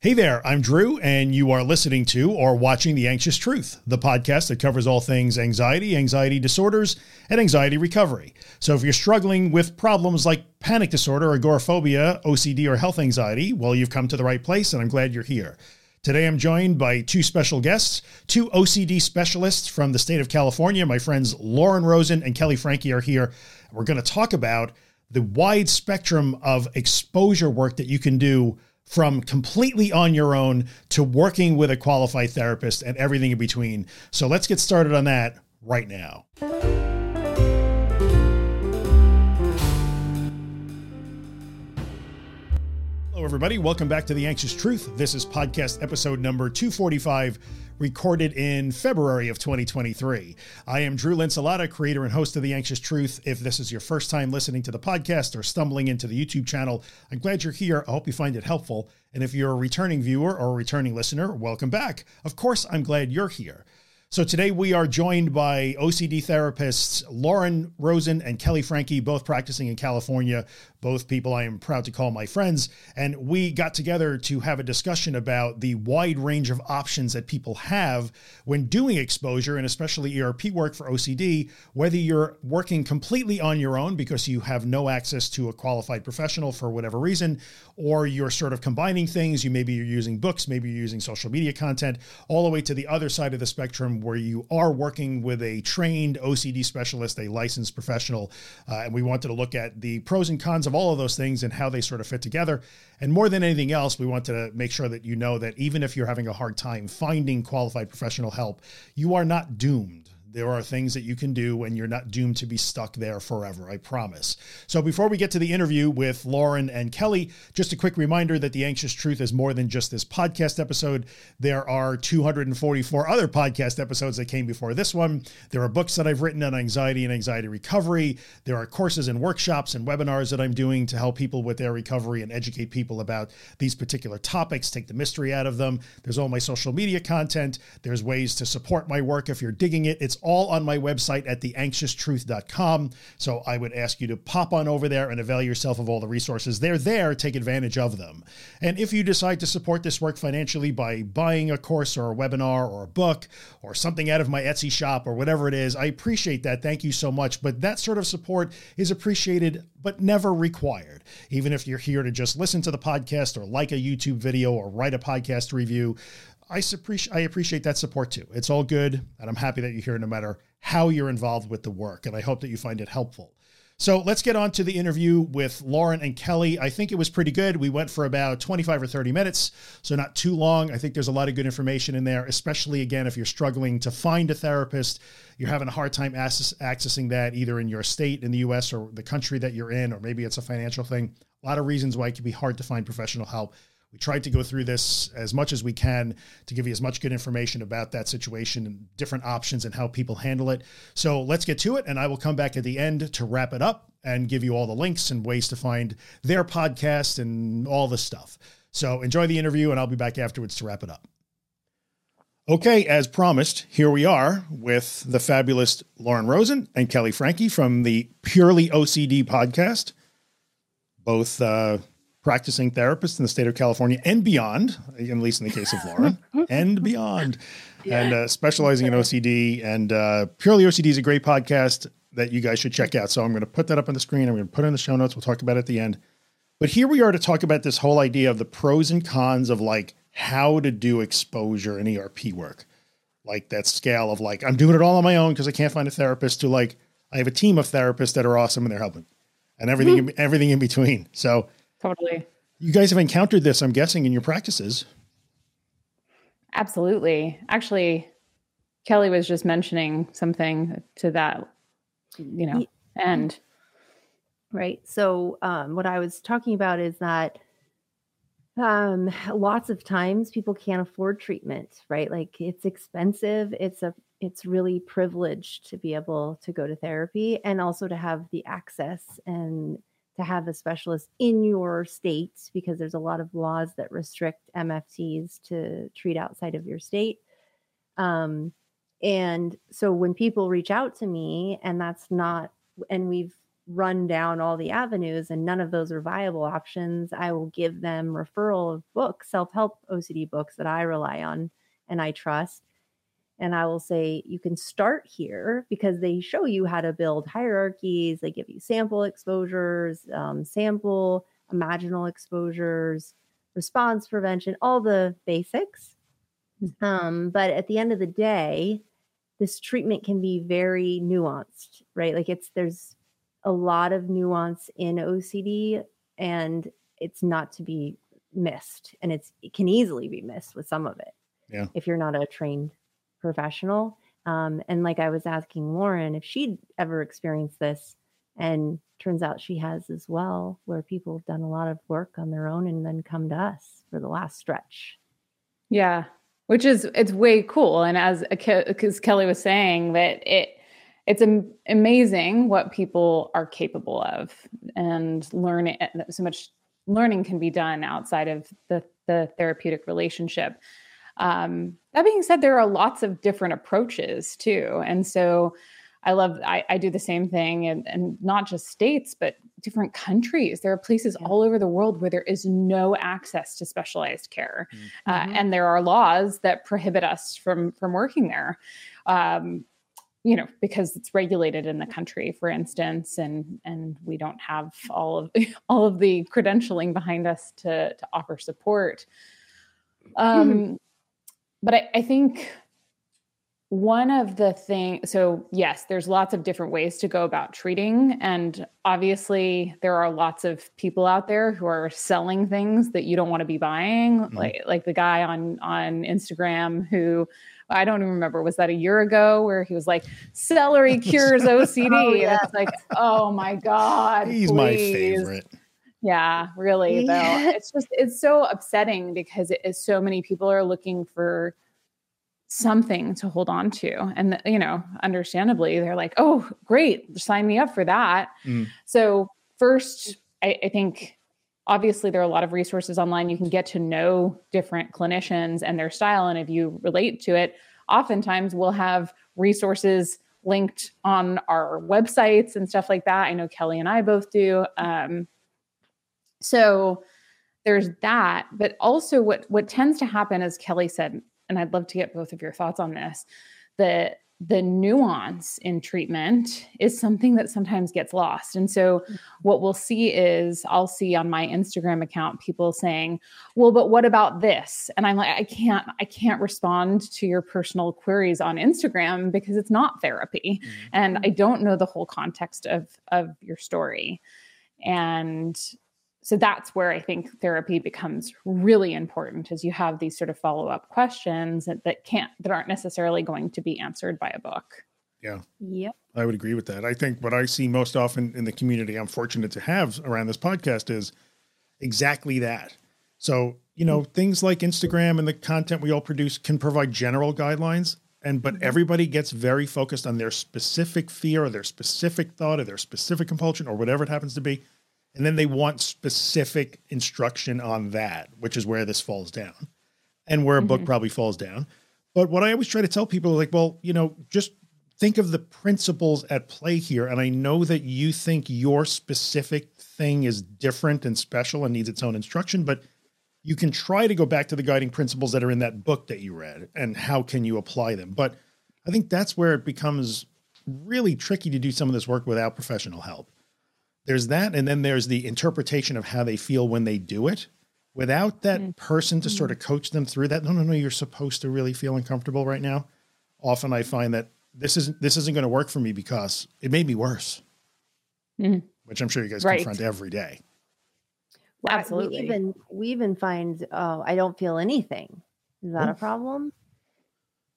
Hey there, I'm Drew, and you are listening to or watching The Anxious Truth, the podcast that covers all things anxiety, anxiety disorders, and anxiety recovery. So if you're struggling with problems like panic disorder, agoraphobia, OCD, or health anxiety, well, you've come to the right place, and I'm glad you're here. Today, I'm joined by two special guests, two OCD specialists from the state of California. My friends Lauren Rosen and Kelley Franke are here. We're going to talk about the wide spectrum of exposure work that you can do from completely on your own to working with a qualified therapist and everything in between. So let's get started on that right now. Hello, everybody. Welcome back to The Anxious Truth. This is podcast episode number 245 recorded in February of 2023. I am Drew Linsalata, creator and host of The Anxious Truth. If this is your first time listening to the podcast or stumbling into the YouTube channel, I'm glad you're here. I hope you find it helpful. And if you're a returning viewer or a returning listener, welcome back. Of course, I'm glad you're here. So today we are joined by OCD therapists Lauren Rosen and Kelley Franke, both practicing in California, both people I am proud to call my friends. And we got together to have a discussion about the wide range of options that people have when doing exposure and especially ERP work for OCD, whether you're working completely on your own because you have no access to a qualified professional for whatever reason, or you're sort of combining things. You maybe you're using books, maybe you're using social media content, all the way to the other side of the spectrum where you are working with a trained OCD specialist, a licensed professional. Uh, and we wanted to look at the pros and cons of all of those things and how they sort of fit together. And more than anything else, we want to make sure that you know that even if you're having a hard time finding qualified professional help, you are not doomed there are things that you can do and you're not doomed to be stuck there forever. I promise. So before we get to the interview with Lauren and Kelley, just a quick reminder that the anxious truth is more than just this podcast episode. There are 244 other podcast episodes that came before this one. There are books that I've written on anxiety and anxiety recovery. There are courses and workshops and webinars that I'm doing to help people with their recovery and educate people about these particular topics, take the mystery out of them. There's all my social media content. There's ways to support my work if you're digging it. It's all on my website at theanxioustruth.com. So I would ask you to pop on over there and avail yourself of all the resources. They're there, take advantage of them. And if you decide to support this work financially by buying a course or a webinar or a book or something out of my Etsy shop or whatever it is, I appreciate that. Thank you so much. But that sort of support is appreciated, but never required. Even if you're here to just listen to the podcast or like a YouTube video or write a podcast review, I appreciate I appreciate that support too. It's all good, and I'm happy that you're here no matter how you're involved with the work, and I hope that you find it helpful. So let's get on to the interview with Lauren and Kelley. I think it was pretty good. We went for about 25 or 30 minutes, so not too long. I think there's a lot of good information in there, especially again, if you're struggling to find a therapist, you're having a hard time access, accessing that either in your state in the US or the country that you're in, or maybe it's a financial thing. A lot of reasons why it can be hard to find professional help. We tried to go through this as much as we can to give you as much good information about that situation and different options and how people handle it. So let's get to it. And I will come back at the end to wrap it up and give you all the links and ways to find their podcast and all the stuff. So enjoy the interview, and I'll be back afterwards to wrap it up. Okay, as promised, here we are with the fabulous Lauren Rosen and Kelley Franke from the Purely OCD podcast. Both uh, practicing therapists in the state of California and beyond, at least in the case of Lauren, and beyond, yeah. and uh, specializing in OCD. And uh, Purely OCD is a great podcast that you guys should check out. So I'm going to put that up on the screen. I'm going to put it in the show notes. We'll talk about it at the end. But here we are to talk about this whole idea of the pros and cons of like how to do exposure and ERP work. Like that scale of like, I'm doing it all on my own because I can't find a therapist to like, I have a team of therapists that are awesome and they're helping and everything, mm-hmm. everything in between. So Totally. You guys have encountered this, I'm guessing, in your practices. Absolutely. Actually, Kelley was just mentioning something to that, you know, and right. So, um, what I was talking about is that um, lots of times people can't afford treatment, right? Like it's expensive. It's a it's really privileged to be able to go to therapy and also to have the access and to have a specialist in your state because there's a lot of laws that restrict MFTs to treat outside of your state. Um, and so when people reach out to me, and that's not, and we've run down all the avenues and none of those are viable options, I will give them referral of books, self help OCD books that I rely on and I trust. And I will say, you can start here because they show you how to build hierarchies. They give you sample exposures, um, sample imaginal exposures, response prevention, all the basics. Hmm. Um, but at the end of the day, this treatment can be very nuanced, right? Like it's there's a lot of nuance in OCD and it's not to be missed and it's it can easily be missed with some of it. Yeah. If you're not a trained professional. Um, and like I was asking Lauren if she'd ever experienced this and turns out she has as well, where people have done a lot of work on their own and then come to us for the last stretch. Yeah, which is it's way cool. And as because Kelley was saying that it it's amazing what people are capable of and learning so much learning can be done outside of the the therapeutic relationship um, that being said there are lots of different approaches too and so i love i, I do the same thing and, and not just states but different countries there are places yeah. all over the world where there is no access to specialized care uh, mm-hmm. uh, and there are laws that prohibit us from from working there um, you know because it's regulated in the country for instance and and we don't have all of all of the credentialing behind us to to offer support um mm-hmm. But I, I think one of the things so yes there's lots of different ways to go about treating and obviously there are lots of people out there who are selling things that you don't want to be buying mm-hmm. like like the guy on on instagram who I don't even remember. Was that a year ago where he was like, celery cures OCD? oh, yeah. And it's like, oh my God. He's please. my favorite. Yeah, really yeah. though. It's just it's so upsetting because it is so many people are looking for something to hold on to. And you know, understandably, they're like, oh, great, sign me up for that. Mm. So first, I, I think obviously there are a lot of resources online you can get to know different clinicians and their style and if you relate to it oftentimes we'll have resources linked on our websites and stuff like that i know kelley and i both do um, so there's that but also what what tends to happen as kelley said and i'd love to get both of your thoughts on this that the nuance in treatment is something that sometimes gets lost. And so, mm-hmm. what we'll see is I'll see on my Instagram account people saying, "Well, but what about this?" And I'm like, "I can't I can't respond to your personal queries on Instagram because it's not therapy mm-hmm. and I don't know the whole context of of your story." And so that's where I think therapy becomes really important as you have these sort of follow-up questions that, that can't that aren't necessarily going to be answered by a book. Yeah. Yep. I would agree with that. I think what I see most often in the community I'm fortunate to have around this podcast is exactly that. So, you know, mm-hmm. things like Instagram and the content we all produce can provide general guidelines and but mm-hmm. everybody gets very focused on their specific fear or their specific thought or their specific compulsion or whatever it happens to be and then they want specific instruction on that, which is where this falls down and where a mm-hmm. book probably falls down. But what I always try to tell people is like, well, you know, just think of the principles at play here. And I know that you think your specific thing is different and special and needs its own instruction, but you can try to go back to the guiding principles that are in that book that you read and how can you apply them. But I think that's where it becomes really tricky to do some of this work without professional help there's that and then there's the interpretation of how they feel when they do it. Without that mm-hmm. person to sort of coach them through that no no no you're supposed to really feel uncomfortable right now often i find that this isn't this isn't going to work for me because it made me worse. Mm-hmm. which i'm sure you guys right. confront every day. Absolutely we even we even find oh i don't feel anything. Is that a problem?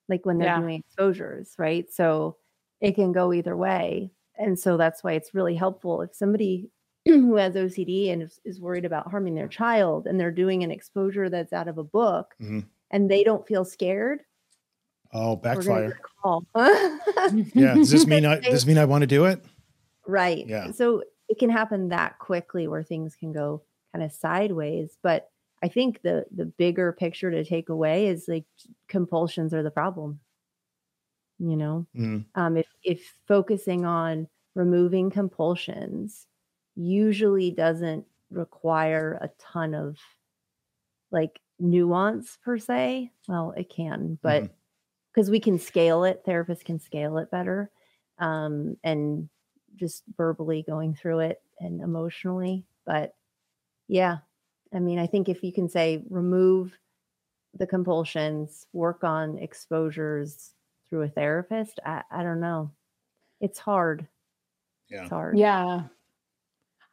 Like when they're yeah. doing exposures right? So it can go either way and so that's why it's really helpful if somebody who has OCD and is, is, worried about harming their child and they're doing an exposure that's out of a book mm-hmm. and they don't feel scared. Oh, backfire. yeah. Does this mean I does this mean I want to do it? Right. Yeah. So it can happen that quickly where things can go kind of sideways. But I think the the bigger picture to take away is like compulsions are the problem you know mm. um, if if focusing on removing compulsions usually doesn't require a ton of like nuance per se. Well, it can, but because mm-hmm. we can scale it, therapists can scale it better. Um, and just verbally going through it and emotionally. But yeah, I mean, I think if you can say remove the compulsions, work on exposures through a therapist, I, I don't know. It's hard. Yeah. It's hard. Yeah.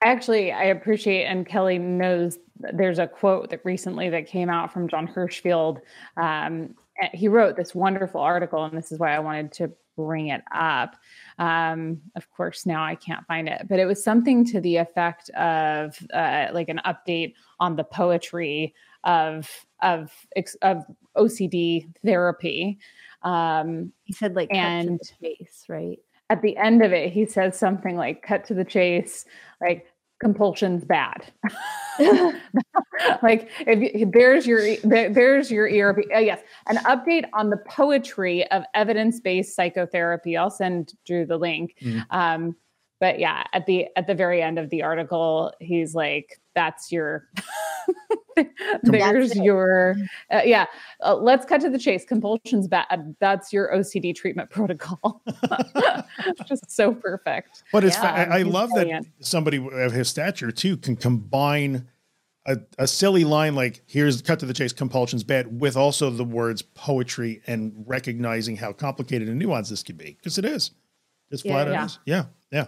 I actually I appreciate and Kelley knows there's a quote that recently that came out from Jon Hershfield. Um, he wrote this wonderful article, and this is why I wanted to bring it up. Um, of course, now I can't find it, but it was something to the effect of uh, like an update on the poetry of of of OCD therapy. Um, he said like and chase, right? At the end of it, he says something like "cut to the chase," like compulsion's bad. like if, there's your there's your ERP. Uh, yes, an update on the poetry of evidence-based psychotherapy. I'll send Drew the link. Mm. Um, but yeah, at the at the very end of the article, he's like, "That's your." there's your uh, yeah uh, let's cut to the chase compulsions bad that's your ocd treatment protocol just so perfect but it's yeah, fa- I, I love brilliant. that somebody of his stature too can combine a, a, silly line like here's cut to the chase compulsions bad with also the words poetry and recognizing how complicated and nuanced this could be because it is it's flat yeah, yeah. Is. yeah yeah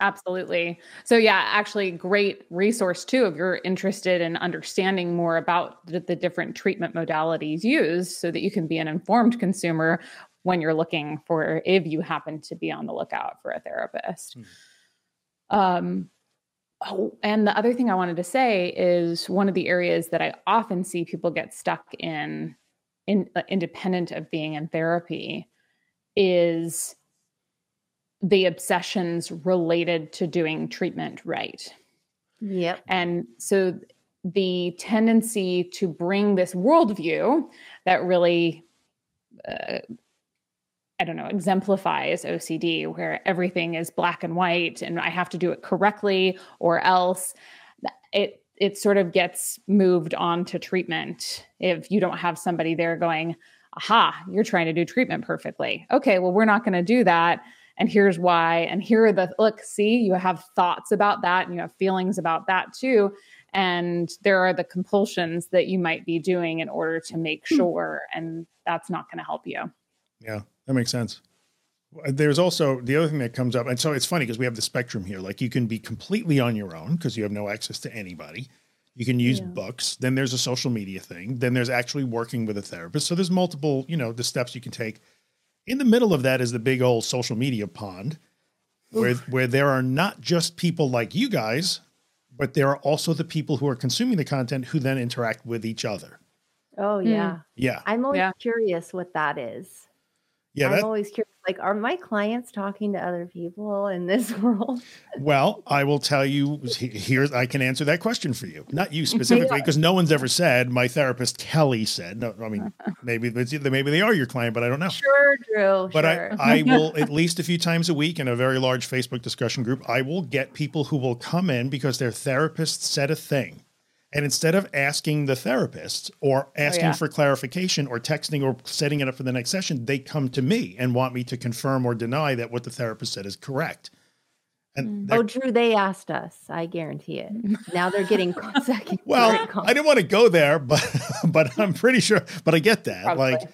Absolutely. So, yeah, actually, great resource too if you're interested in understanding more about the, the, different treatment modalities used so that you can be an informed consumer when you're looking for, if you happen to be on the lookout for a therapist. Hmm. Um, oh, and the other thing I wanted to say is one of the areas that I often see people get stuck in, in uh, independent of being in therapy, is the obsessions related to doing treatment right. Yep. And so the tendency to bring this worldview that really, uh, I don't know, exemplifies OCD, where everything is black and white and I have to do it correctly or else it it sort of gets moved on to treatment if you don't have somebody there going, aha, you're trying to do treatment perfectly. Okay, well, we're not going to do that and here's why and here are the look see you have thoughts about that and you have feelings about that too and there are the compulsions that you might be doing in order to make hmm. sure and that's not going to help you yeah that makes sense there's also the other thing that comes up and so it's funny because we have the spectrum here like you can be completely on your own because you have no access to anybody you can use yeah. books then there's a social media thing then there's actually working with a therapist so there's multiple you know the steps you can take in the middle of that is the big old social media pond where, where there are not just people like you guys, but there are also the people who are consuming the content who then interact with each other. Oh, yeah. Mm. Yeah. I'm always yeah. curious what that is. Yeah, I'm that, always curious. Like, are my clients talking to other people in this world? well, I will tell you. Here, I can answer that question for you. Not you specifically, because no one's ever said. My therapist Kelley said. No, I mean, maybe maybe they are your client, but I don't know. Sure, Drew. But sure. I, I will at least a few times a week in a very large Facebook discussion group. I will get people who will come in because their therapist said a thing and instead of asking the therapist or oh, asking oh, yeah. for clarification or texting or setting it up for the next session, they come to me and want me to confirm or deny that what the therapist said is correct. And mm. oh, Drew, they asked us. I guarantee it. Now they're getting second. well, I didn't want to go there, but but I'm pretty sure. But I get that. Probably. Like,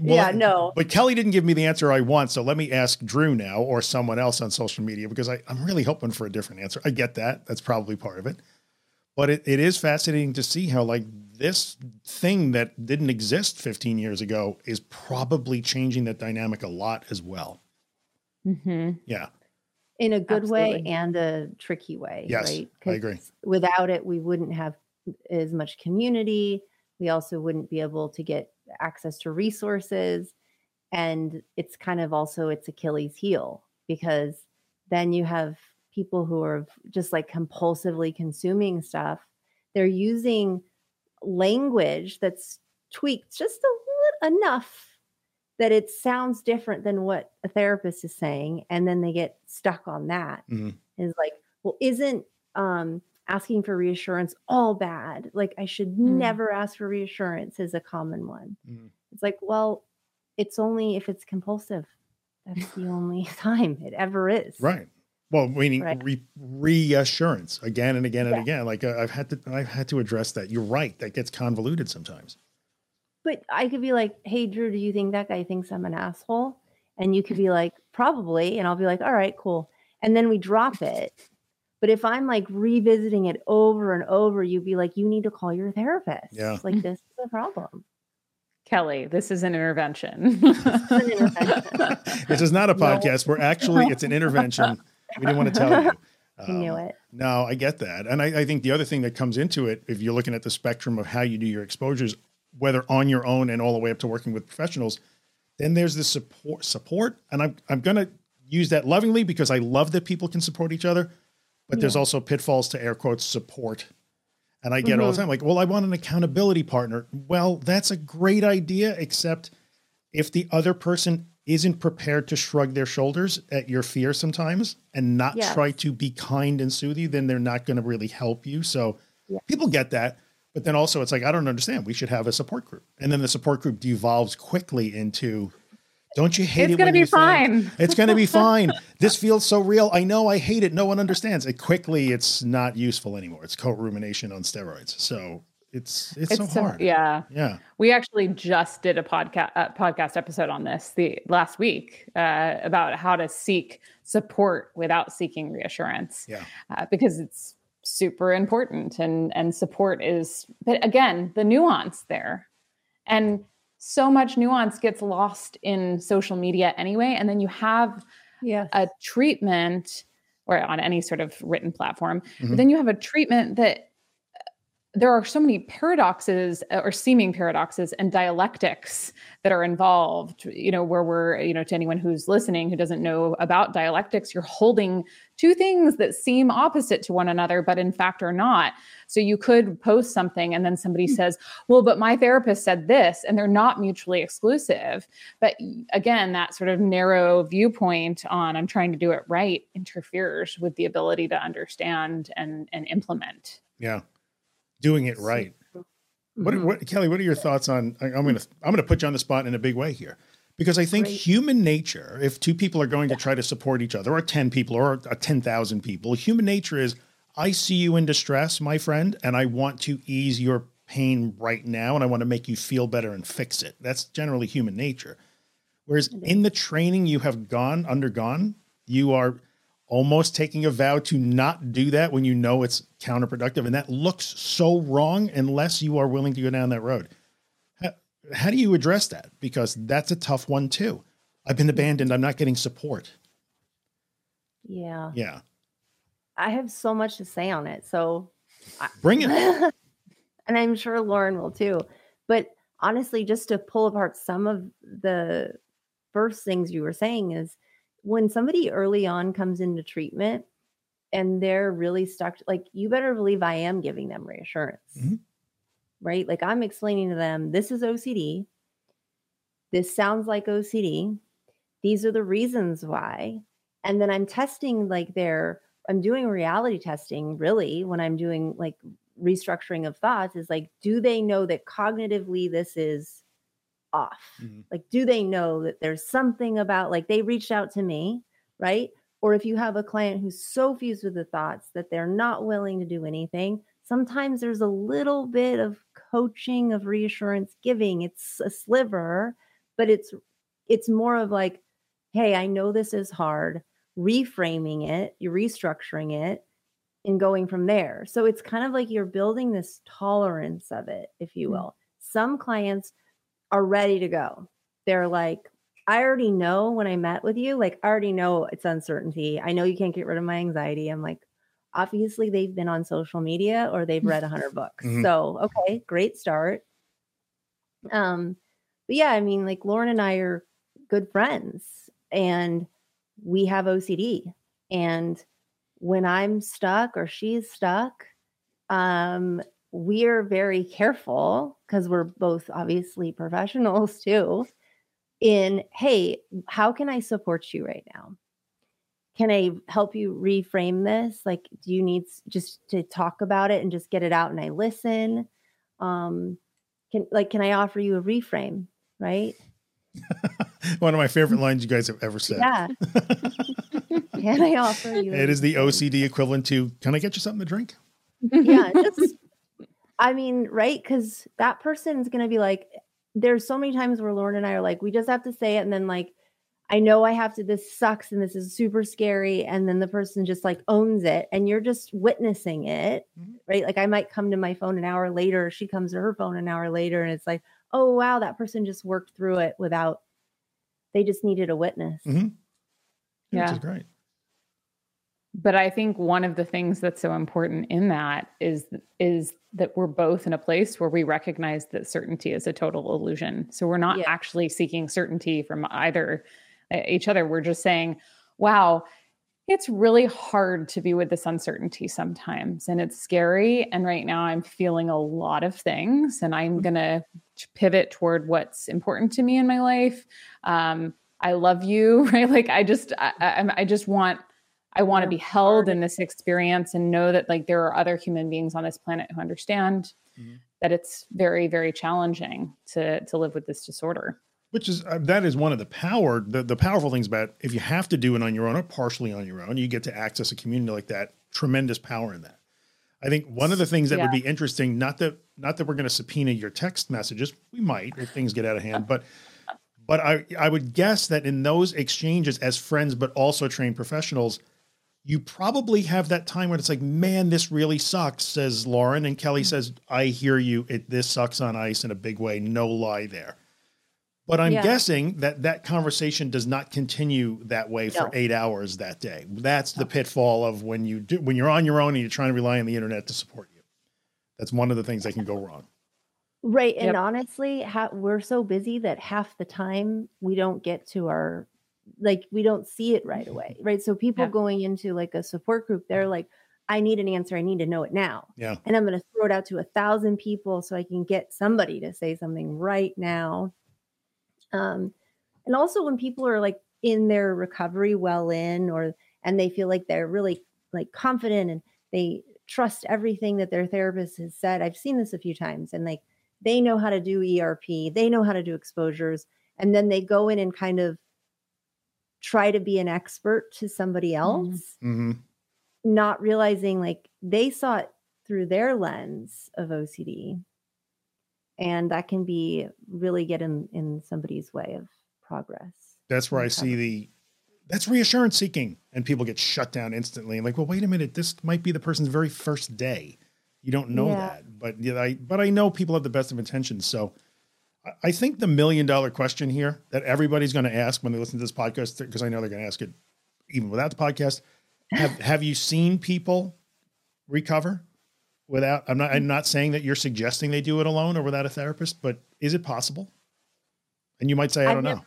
well, yeah, no. But Kelley didn't give me the answer I want, so let me ask Drew now or someone else on social media because I, I'm really hoping for a different answer. I get that. That's probably part of it but it, it is fascinating to see how like this thing that didn't exist 15 years ago is probably changing that dynamic a lot as well. Mm-hmm. yeah. In a good Absolutely. way and a tricky way yes right? I agree. without it we wouldn't have as much community. We also wouldn't be able to get access to resources. And it's kind of also its achilles heel because then you have people who are just like compulsively consuming stuff, they're using language that's tweaked just a little enough that it sounds different than what a therapist is saying and then they get stuck on that. Mhm. is like well isn't um asking for reassurance all bad like i should Mm. never ask for reassurance is a common one Mhm. it's like well it's only if it's compulsive that's the only time it ever is Right. Well, meaning Right. re- reassurance again and again and Yeah. again. Like uh, I've had to, I've had to address that. You're right. That gets convoluted sometimes. but i could be like hey drew do you think that guy thinks i'm an asshole and you could be like probably and i'll be like all right cool and then we drop it but if i'm like revisiting it over and over you'd be like you need to call your therapist Yeah. like this is a problem Kelley, this is an intervention. an intervention. this is not a No. podcast. We're actually, it's an intervention. We didn't want to tell you. i knew Um, it No, I get that. And I, I think the other thing that comes into it, if you're looking at the spectrum of how you do your exposures, whether on your own and all the way up to working with professionals, then there's the support support. And I'm I'm gonna use that lovingly because I love that people can support each other, but there's also pitfalls to air quotes support. And I get all the Mhm. time, like, well, I want an accountability partner. Well, that's a great idea, except if the other person isn't prepared to shrug their shoulders at your fear sometimes and not Yes. try to be kind and soothe you, then they're not going to really help you. So Yeah. people get that. But then also it's like, I don't understand. We should have a support group. And then the support group devolves quickly into, don't you hate it's it? going to be fine. It's going to be fine. this feels so real. I know I hate it. No one understands it. Quickly, it's not useful anymore. It's co-rumination on steroids. So it's, it's, so hard. yeah. Yeah. We actually just did a podcast uh, podcast episode on this the last week uh, about how to seek support without seeking reassurance. Yeah. uh, because it's super important and and support is but again the nuance there and so much nuance gets lost in social media anyway and then you have Yes. a treatment or on any sort of written platform Mhm. but then you have a treatment that there are so many paradoxes uh, or seeming paradoxes and dialectics that are involved you know where we're you know to anyone who's listening who doesn't know about dialectics you're holding two things that seem opposite to one another but in fact are not. So you could post something and then somebody says well but my therapist said this and they're not mutually exclusive. But again that sort of narrow viewpoint on i'm trying to do it right interferes with the ability to understand and and implement. Yeah. Doing it right. What, Mhm. what Kelley, what are your thoughts on I'm going to I'm going to put you on the spot in a big way here. Because I think Great. human nature, if two people are going to try to support each other or 10 people or uh, 10,000 people, human nature is I see you in distress, my friend, and I want to ease your pain right now and I want to make you feel better and fix it. That's generally human nature. Whereas in the training you have gone undergone, you are almost taking a vow to not do that when you know it's counterproductive. And that looks so wrong unless you are willing to go down that road. How, how do you address that? Because that's a tough one too. I've been abandoned. I'm not getting support. yeah. Yeah. I have so much to say on it. So Bring it. and I'm sure Lauren will too. But honestly, just to pull apart some of the first things you were saying is when somebody early on comes into treatment and they're really stuck, like you better believe I am giving them reassurance. Mhm. Right? Like I'm explaining to them, this is OCD. This sounds like OCD. These are the reasons why. And then I'm testing like their I'm doing reality testing really when I'm doing like restructuring of thoughts is like, do they know that cognitively this is off? Mhm. Like, do they know that there's something about like they reached out to me, right? Or if you have a client who's so fused with the thoughts that they're not willing to do anything, sometimes there's a little bit of coaching of reassurance giving. It's a sliver, but it's it's more of like, hey, I know this is hard reframing it, you're restructuring it, and going from there. So it's kind of like you're building this tolerance of it, if you Mm. will. Some clients are ready to go. They're like, I already know when I met with you, like, I already know it's uncertainty. I know you can't get rid of my anxiety. I'm like, obviously, they've been on social media or they've read 100 books. Mhm. So, okay, great start. Um, but yeah, I mean, like, Lauren and I are good friends and we have OCD. And when I'm stuck or she's stuck, um, we're very careful because we're both obviously professionals too. in, hey, how can I support you right now? Can I help you reframe this? Like, do you need just to talk about it and just get it out and I listen? Um, can like, can I offer you a reframe? Right. One of my favorite lines you guys have ever said. Yeah. can I offer you? It is the OCD equivalent to, can I get you something to drink? yeah. Just, I mean, right. Cause that person's going to be like, there's so many times where Lauren and I are like, we just have to say it. And then like, I know I have to, this sucks and this is super scary. And then the person just like owns it and you're just witnessing it, mm-hmm. right? Like I might come to my phone an hour later, she comes to her phone an hour later, and it's like, oh, wow, that person just worked through it without, they just needed a witness. Mm-hmm. Yeah. great. But I think one of the things that's so important in that is is that we're both in a place where we recognize that certainty is a total illusion. So we're not yeah. actually seeking certainty from either each other. We're just saying, wow, it's really hard to be with this uncertainty sometimes and it's scary. And right now I'm feeling a lot of things and I'm mm-hmm. going to pivot toward what's important to me in my life. Um, I love you, right? Like I just, I, I, I just want, I want to be held in this experience and know that like there are other human beings on this planet who understand mm-hmm. that it's very, very challenging to, to live with this disorder which is uh, that is one of the power the, the powerful things about if you have to do it on your own or partially on your own you get to access a community like that tremendous power in that i think one of the things that yeah. would be interesting not that not that we're going to subpoena your text messages we might if things get out of hand but but i i would guess that in those exchanges as friends but also trained professionals you probably have that time when it's like man this really sucks says lauren and kelley mm-hmm. says i hear you it this sucks on ice in a big way no lie there but I'm yeah. guessing that that conversation does not continue that way for eight hours that day. That's the pitfall of when you do when you're on your own and you're trying to rely on the internet to support you. That's one of the things that can go wrong. Right, and yep. honestly, ha- we're so busy that half the time we don't get to our like we don't see it right away. Right, so people yeah. going into like a support group, they're like, I need an answer. I need to know it now. Yeah. And I'm going to throw it out to a thousand people so I can get somebody to say something right now um, and also when people are like in their recovery well in or and they feel like they're really like confident and they trust everything that their therapist has said. I've seen this a few times and like they know how to do ERP, they know how to do exposures, and then they go in and kind of try to be an expert to somebody mm-hmm. else, mm-hmm. not realizing like they saw it through their lens of OCD and that can be really get in in somebody's way of progress that's where i see the that's reassurance seeking and people get shut down instantly and like well wait a minute this might be the person's very first day you don't know yeah. that but yeah, I, but i know people have the best of intentions so i think the million dollar question here that everybody's going to ask when they listen to this podcast because i know they're going to ask it even without the podcast have have you seen people recover without I'm not I'm not saying that you're suggesting they do it alone or without a therapist, but is it possible? And you might say, I don't know.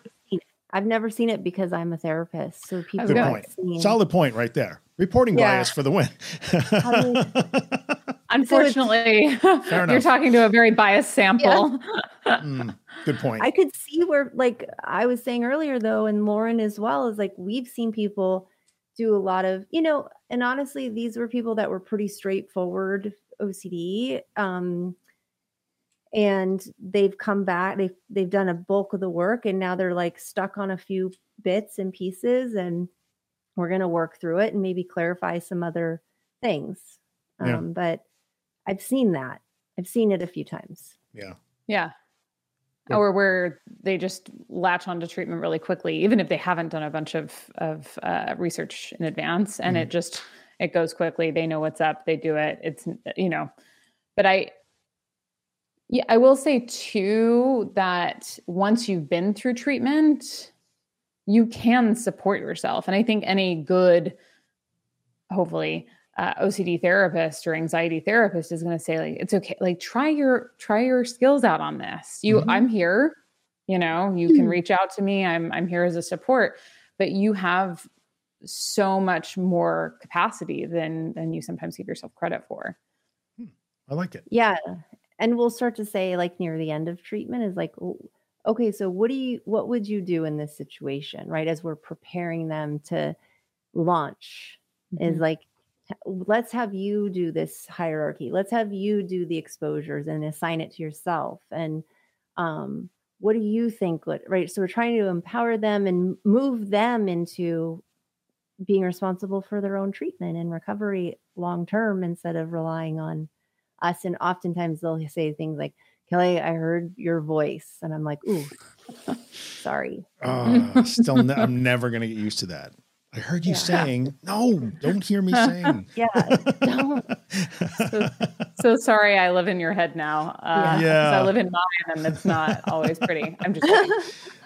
I've never seen it because I'm a therapist. So people Good point. Seen... Solid point right there. Reporting yeah. bias for the win. Unfortunately, you're talking to a very biased sample. Yeah. mm, good point. I could see where, like I was saying earlier, though, and Lauren as well, is like we've seen people do a lot of, you know, and honestly, these were people that were pretty straightforward OCD. Um, and they've come back, they've they've done a bulk of the work and now they're like stuck on a few bits and pieces and we're gonna work through it and maybe clarify some other things. Yeah. Um, but I've seen that. I've seen it a few times. Yeah. Yeah. Or where they just latch onto treatment really quickly, even if they haven't done a bunch of of uh, research in advance, and mm-hmm. it just it goes quickly they know what's up they do it it's you know but i yeah i will say too that once you've been through treatment you can support yourself and i think any good hopefully uh, ocd therapist or anxiety therapist is going to say like it's okay like try your try your skills out on this you mm-hmm. i'm here you know you mm-hmm. can reach out to me i'm i'm here as a support but you have so much more capacity than than you sometimes give yourself credit for. Hmm. I like it. Yeah. And we'll start to say like near the end of treatment is like okay, so what do you what would you do in this situation, right? As we're preparing them to launch, is Mhm. like let's have you do this hierarchy. Let's have you do the exposures and assign it to yourself. And um, what do you think? What right? So we're trying to empower them and move them into being responsible for their own treatment and recovery long term instead of relying on us. And oftentimes they'll say things like, Kelley, I heard your voice. And I'm like, ooh, sorry. Uh, still, ne- I'm never going to get used to that. I heard you Yeah. saying, no, don't hear me saying. Yeah, don't. So sorry, I live in your head now. Uh, 'cause Yeah. I live in mine, and it's not always pretty. I'm just kidding.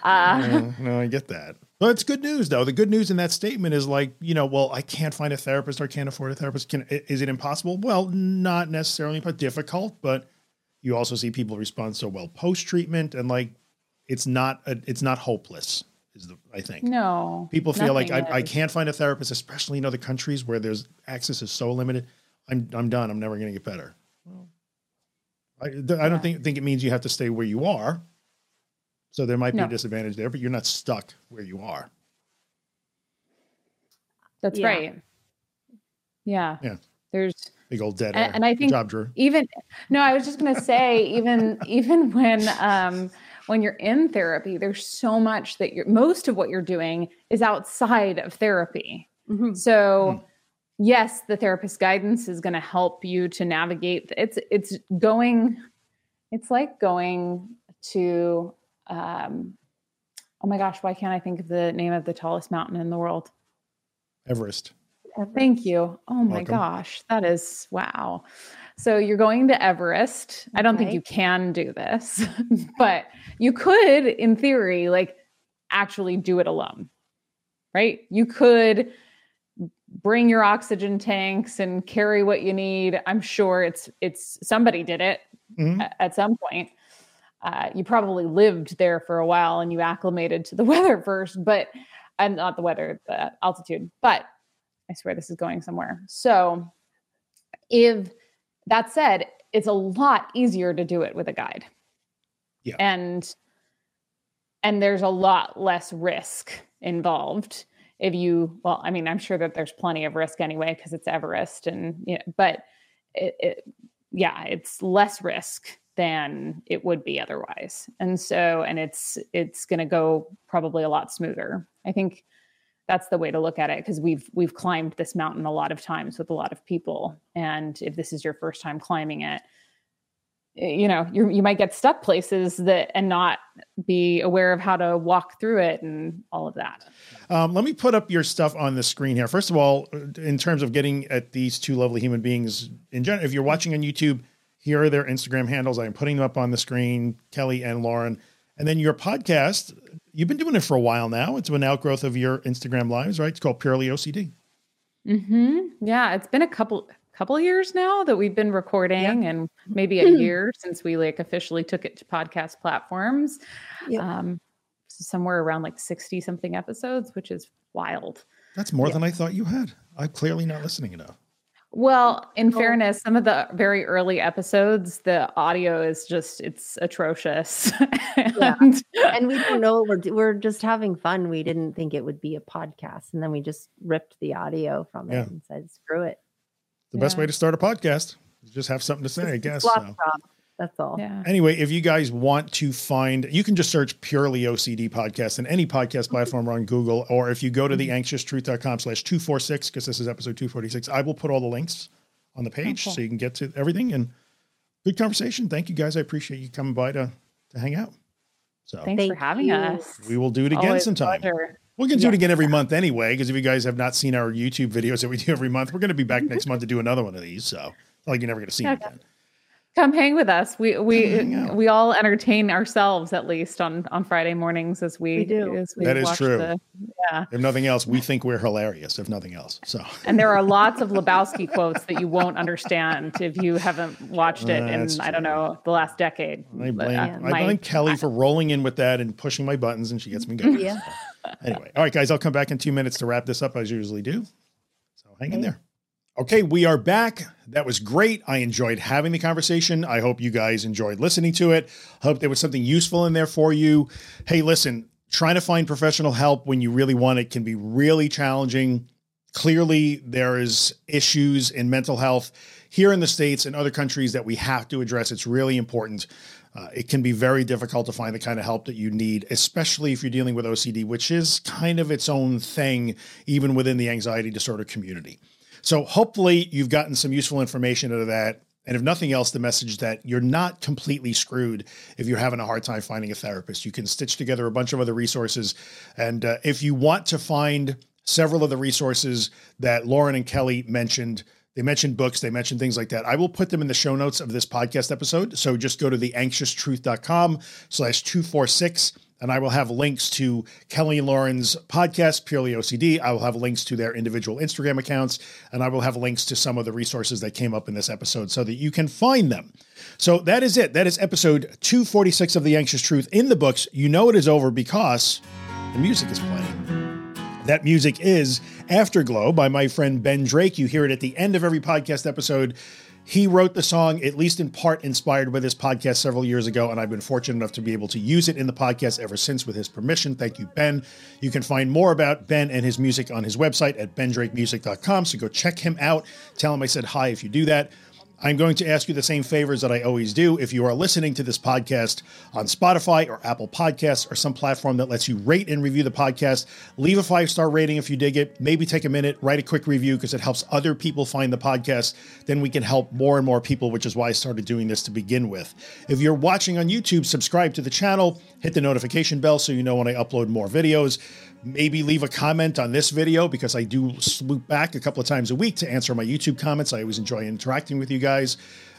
Uh, no, no, I get that. But it's good news, though. The good news in that statement is like, you know, well, I can't find a therapist or can't afford a therapist. Can is it impossible? Well, not necessarily, but difficult. But you also see people respond so well post treatment, and like, it's not a, it's not hopeless. Is the I think no, people feel like I, I can't find a therapist, especially in other countries where there's access is so limited. I'm I'm done. I'm never going to get better. Well, I, th- I don't think think it means you have to stay where you are. So there might be No. a disadvantage there, but you're not stuck where you are. That's Yeah. right. Yeah. Yeah. There's Big old dead A- air. and I Good think- job, Drew. even no i was just going to say even even when um when you're in therapy there's so much that you're most of what you're doing is outside of therapy Mhm. so yes the therapist guidance is going to help you to navigate it's it's going it's like going to um oh my gosh why can't i think of the name of the tallest mountain in the world Everest. Thank you. Oh my Welcome. gosh, that is wow. So you're going to Everest. I don't think you can do this, but you could, in theory, like actually do it alone, right? You could bring your oxygen tanks and carry what you need. I'm sure it's it's somebody did it Mhm. a- at some point. Uh, you probably lived there for a while and you acclimated to the weather first, but and not the weather, the altitude. But I swear this is going somewhere. So, if that said, it's a lot easier to do it with a guide. Yeah. And and there's a lot less risk involved if you well i mean i'm sure that there's plenty of risk anyway because it's everest and you know, but it, it yeah it's less risk than it would be otherwise and so and it's it's going to go probably a lot smoother i think that's the way to look at it because we've we've climbed this mountain a lot of times with a lot of people and if this is your first time climbing it you know you you might get stuck places that and not be aware of how to walk through it and all of that Um, let me put up your stuff on the screen here. First of all, in terms of getting at these two lovely human beings in general, if you're watching on YouTube, here are their Instagram handles. I am putting them up on the screen, Kelley and Lauren. And then your podcast, you've been doing it for a while now. It's an outgrowth of your Instagram lives, right? It's called Purely OCD. hmm Yeah, it's been a couple couple years now that we've been recording, and maybe a year since we like officially took it to podcast platforms. Yep. Um, so somewhere around like sixty something episodes, which is wild. That's more Yeah. than I thought you had. I'm clearly not listening enough. Well, in Oh. fairness, some of the very early episodes, the audio is just it's atrocious. and, and we don't know. We're we're just having fun. We didn't think it would be a podcast, and then we just ripped the audio from it Yeah. and said, "Screw it." The best way to start a podcast is just have something to say, I guess. so. Rob. That's all. yeah. Anyway, if you guys want to find, you can just search purely OCD podcast in any podcast platform or on Google, or if you go to the mm-hmm. anxioustruth.com slash 246, because this is episode 246, I will put all the links on the page cool. so you can get to everything and good conversation. Thank you guys. I appreciate you coming by to, to hang out. So Thanks for having you. us. we will do it again Always sometime. pleasure. We're going to do it again every month anyway, because if you guys have not seen our YouTube videos that we do every month, we're going to be back mm-hmm. next month to do another one of these. So like you're never going to see them Okay. again. Come hang with us. We we we all entertain ourselves at least on on Friday mornings as we, We do. As we That is true. The, yeah, If nothing else, we think we're hilarious, if nothing else. So. and there are lots of Lebowski quotes that you won't understand if you haven't watched it in That's I don't know the last decade. I But, blame, uh, I my- blame Kelley for rolling in with that and pushing my buttons, and she gets me going. Yeah. So, anyway, all right, guys, I'll come back in two minutes to wrap this up as I usually do. So hang in there. Okay, we are back. That was great. I enjoyed having the conversation. I hope you guys enjoyed listening to it. Hope there was something useful in there for you. Hey, listen, trying to find professional help when you really want it can be really challenging. Clearly, there is issues in mental health here in the states and other countries that we have to address. It's really important. Uh, it can be very difficult to find the kind of help that you need, especially if you're dealing with OCD, which is kind of its own thing, even within the anxiety disorder community. So hopefully you've gotten some useful information out of that. And if nothing else, the message that you're not completely screwed if you're having a hard time finding a therapist. You can stitch together a bunch of other resources. And uh, if you want to find several of the resources that Lauren and Kelley mentioned, they mentioned books, they mentioned things like that. I will put them in the show notes of this podcast episode. So just go to theanxioustruth.com slash 246 and I will have links to Kelley and Lauren's podcast, Purely OCD. I will have links to their individual Instagram accounts, and I will have links to some of the resources that came up in this episode so that you can find them. So that is it. That is episode 246 of The Anxious Truth in the books. You know it is over because the music is playing. That music is Afterglow by my friend Ben Drake. You hear it at the end of every podcast episode. He wrote the song, at least in part, inspired by this podcast several years ago, and I've been fortunate enough to be able to use it in the podcast ever since with his permission. Thank you, Ben. You can find more about Ben and his music on his website at bendrakemusic.com. So go check him out. Tell him I said hi if you do that. I'm going to ask you the same favors that I always do. If you are listening to this podcast on Spotify or Apple Podcasts or some platform that lets you rate and review the podcast, leave a five star rating if you dig it. Maybe take a minute, write a quick review because it helps other people find the podcast. Then we can help more and more people, which is why I started doing this to begin with. If you're watching on YouTube, subscribe to the channel, hit the notification bell so you know when I upload more videos maybe leave a comment on this video because I do swoop back a couple of times a week to answer my YouTube comments. I always enjoy interacting with you guys.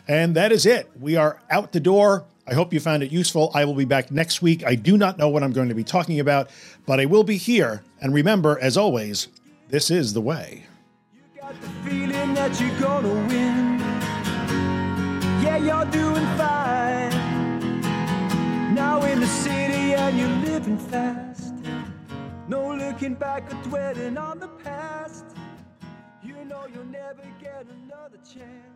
And that is it. We are out the door. I hope you found it useful. I will be back next week. I do not know what I'm going to be talking about, but I will be here. And remember, as always, this is the way. You got the feeling that you're gonna win. Yeah, you're doing fine. Now in the city and you're living fast. No looking back or dwelling on the past. You know you'll never get another chance.